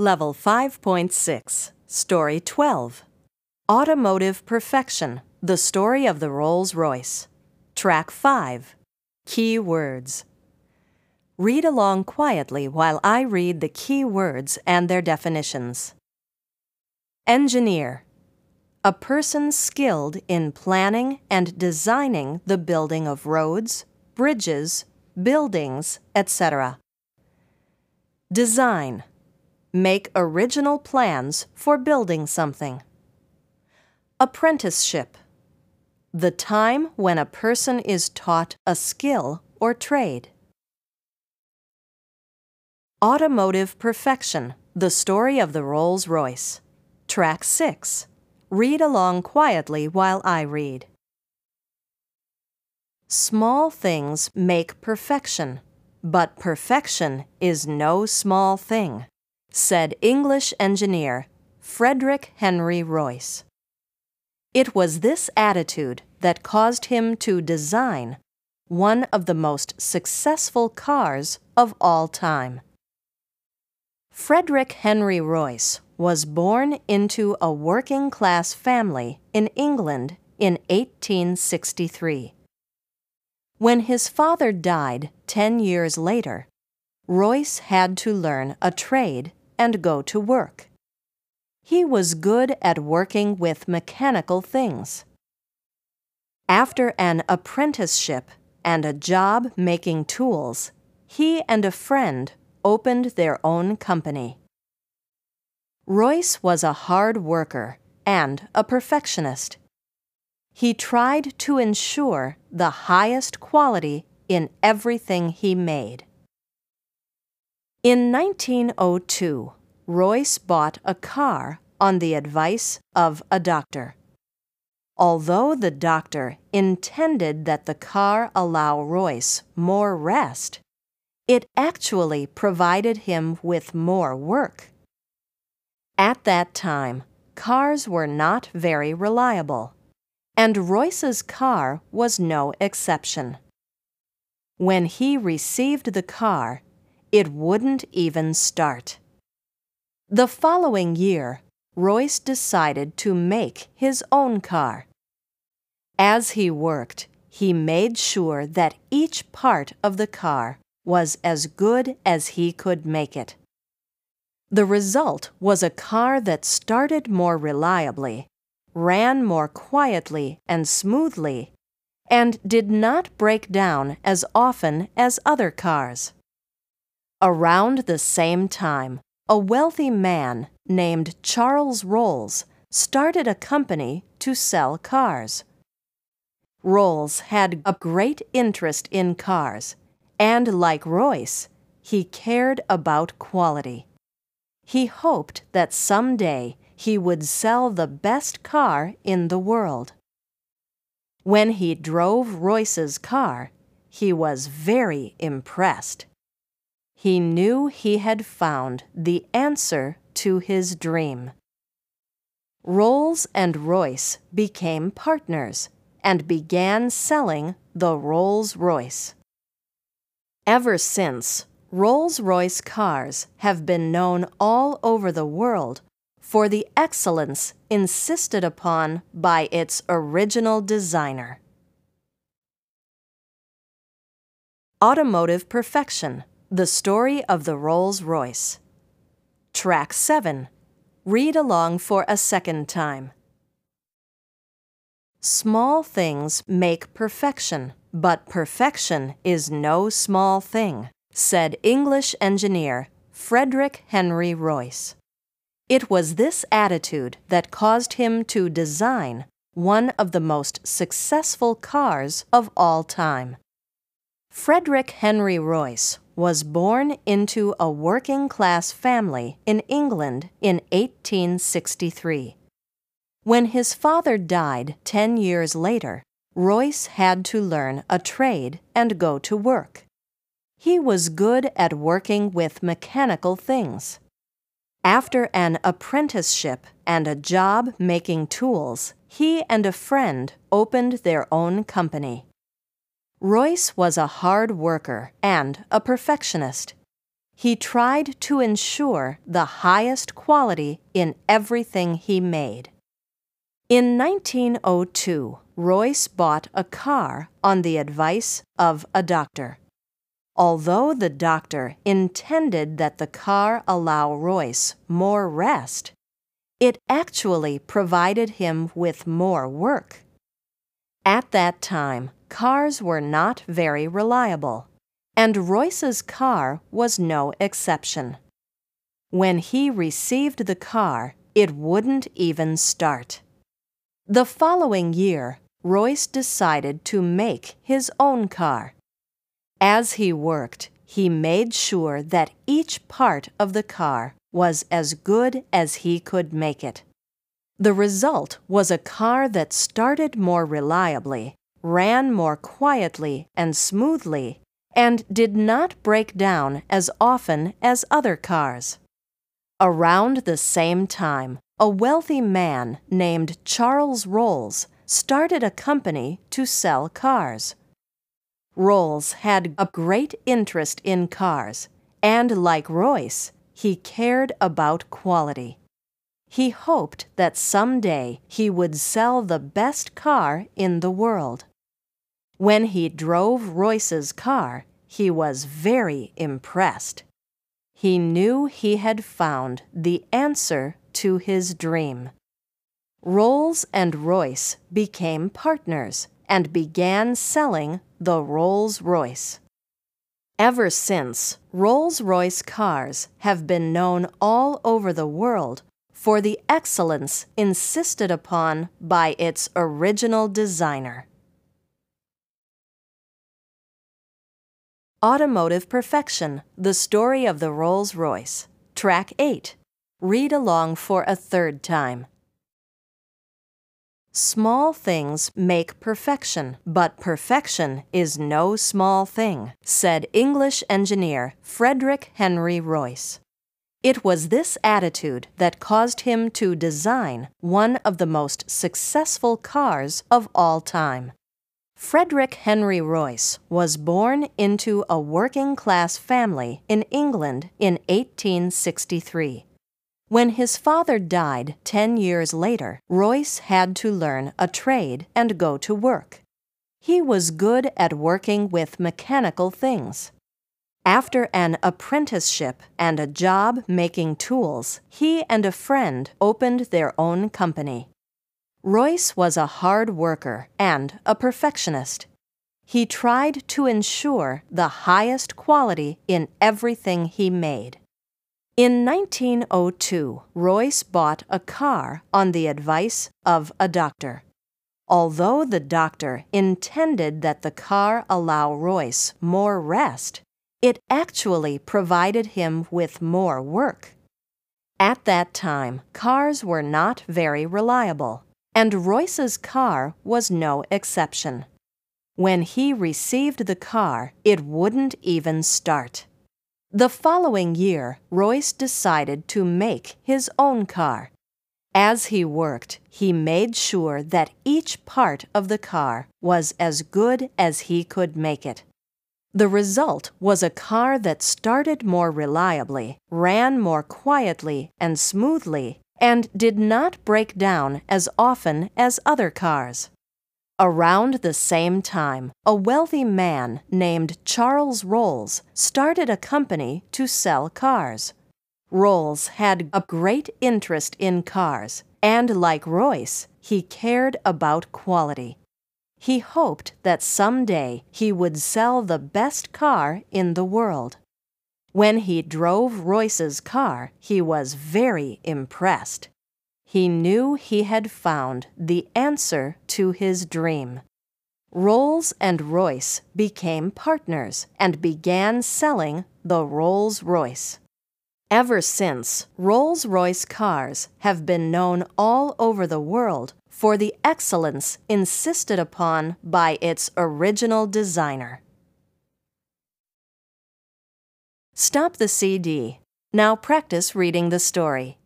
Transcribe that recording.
Level 5.6, Story 12 Automotive Perfection The Story of the Rolls Royce. Track 5 Key Words. Read along quietly while I read the key words and their definitions. Engineer. A person skilled in planning and designing the building of roads, bridges, buildings, etc. Design. Make original plans for building something. Apprenticeship. The time when a person is taught a skill or trade. Automotive Perfection The Story of the Rolls Royce. Track 6. Read along quietly while I read. Small things make perfection, but perfection is no small thing, said English engineer Frederick Henry Royce. It was this attitude that caused him to design one of the most successful cars of all time. Frederick Henry Royce was born into a working class family in England in 1863. When his father died 10 years later, Royce had to learn a trade and go to work. He was good at working with mechanical things. After an apprenticeship and a job making tools, he and a friend opened their own company. Royce was a hard worker and a perfectionist. He tried to ensure the highest quality in everything he made. In 1902, Royce bought a car on the advice of a doctor. Although the doctor intended that the car allow Royce more rest, it actually provided him with more work. At that time, cars were not very reliable, and Royce's car was no exception. When he received the car, it wouldn't even start. The following year, Royce decided to make his own car. As he worked, he made sure that each part of the car was as good as he could make it. The result was a car that started more reliably, ran more quietly and smoothly, and did not break down as often as other cars. Around the same time, a wealthy man named Charles Rolls started a company to sell cars. Rolls had a great interest in cars and like Royce, he cared about quality. He hoped that someday he would sell the best car in the world. When he drove Royce's car, he was very impressed. He knew he had found the answer to his dream. Rolls and Royce became partners and began selling the Rolls Royce. Ever since, Rolls Royce cars have been known all over the world for the excellence insisted upon by its original designer. Automotive Perfection The Story of the Rolls Royce. Track 7. Read along for a second time. Small things make perfection. But perfection is no small thing, said English engineer Frederick Henry Royce. It was this attitude that caused him to design one of the most successful cars of all time. Frederick Henry Royce was born into a working class family in England in 1863. When his father died 10 years later, Royce had to learn a trade and go to work. He was good at working with mechanical things. After an apprenticeship and a job making tools, he and a friend opened their own company. Royce was a hard worker and a perfectionist. he tried to ensure the highest quality in everything he made. In 1902, Royce bought a car on the advice of a doctor. Although the doctor intended that the car allow Royce more rest, it actually provided him with more work. At that time, cars were not very reliable, and Royce's car was no exception. When he received the car, it wouldn't even start. The following year, Royce decided to make his own car. As he worked, he made sure that each part of the car was as good as he could make it. The result was a car that started more reliably, ran more quietly and smoothly, and did not break down as often as other cars. Around the same time, a wealthy man named Charles Rolls started a company to sell cars. Rolls had a great interest in cars, and like Royce, he cared about quality. He hoped that someday he would sell the best car in the world. When he drove Royce's car, he was very impressed. He knew he had found the answer to his dream. Rolls and Royce became partners and began selling the Rolls Royce. Ever since, Rolls Royce cars have been known all over the world for the excellence insisted upon by its original designer. Automotive Perfection The Story of the Rolls Royce, Track 8. Read along for a third time. Small things make perfection, but perfection is no small thing, said English engineer Frederick Henry Royce. It was this attitude that caused him to design one of the most successful cars of all time. Frederick Henry Royce was born into a working class family in England in 1863. When his father died 10 years later, Royce had to learn a trade and go to work. He was good at working with mechanical things. After an apprenticeship and a job making tools, he and a friend opened their own company. Royce was a hard worker and a perfectionist. He tried to ensure the highest quality in everything he made. In 1902, Royce bought a car on the advice of a doctor. Although the doctor intended that the car allow Royce more rest, it actually provided him with more work. At that time, cars were not very reliable, and Royce's car was no exception. When he received the car, it wouldn't even start. The following year, Royce decided to make his own car. As he worked, he made sure that each part of the car was as good as he could make it. The result was a car that started more reliably, ran more quietly and smoothly, and did not break down as often as other cars. Around the same time, a wealthy man named Charles Rolls started a company to sell cars. Rolls had a great interest in cars, and like Royce, he cared about quality. He hoped that someday he would sell the best car in the world. When he drove Royce's car, he was very impressed. He knew he had found the answer to his dream. Rolls and Royce became partners and began selling the Rolls Royce. Ever since, Rolls Royce cars have been known all over the world for the excellence insisted upon by its original designer. Stop the CD. Now practice reading the story.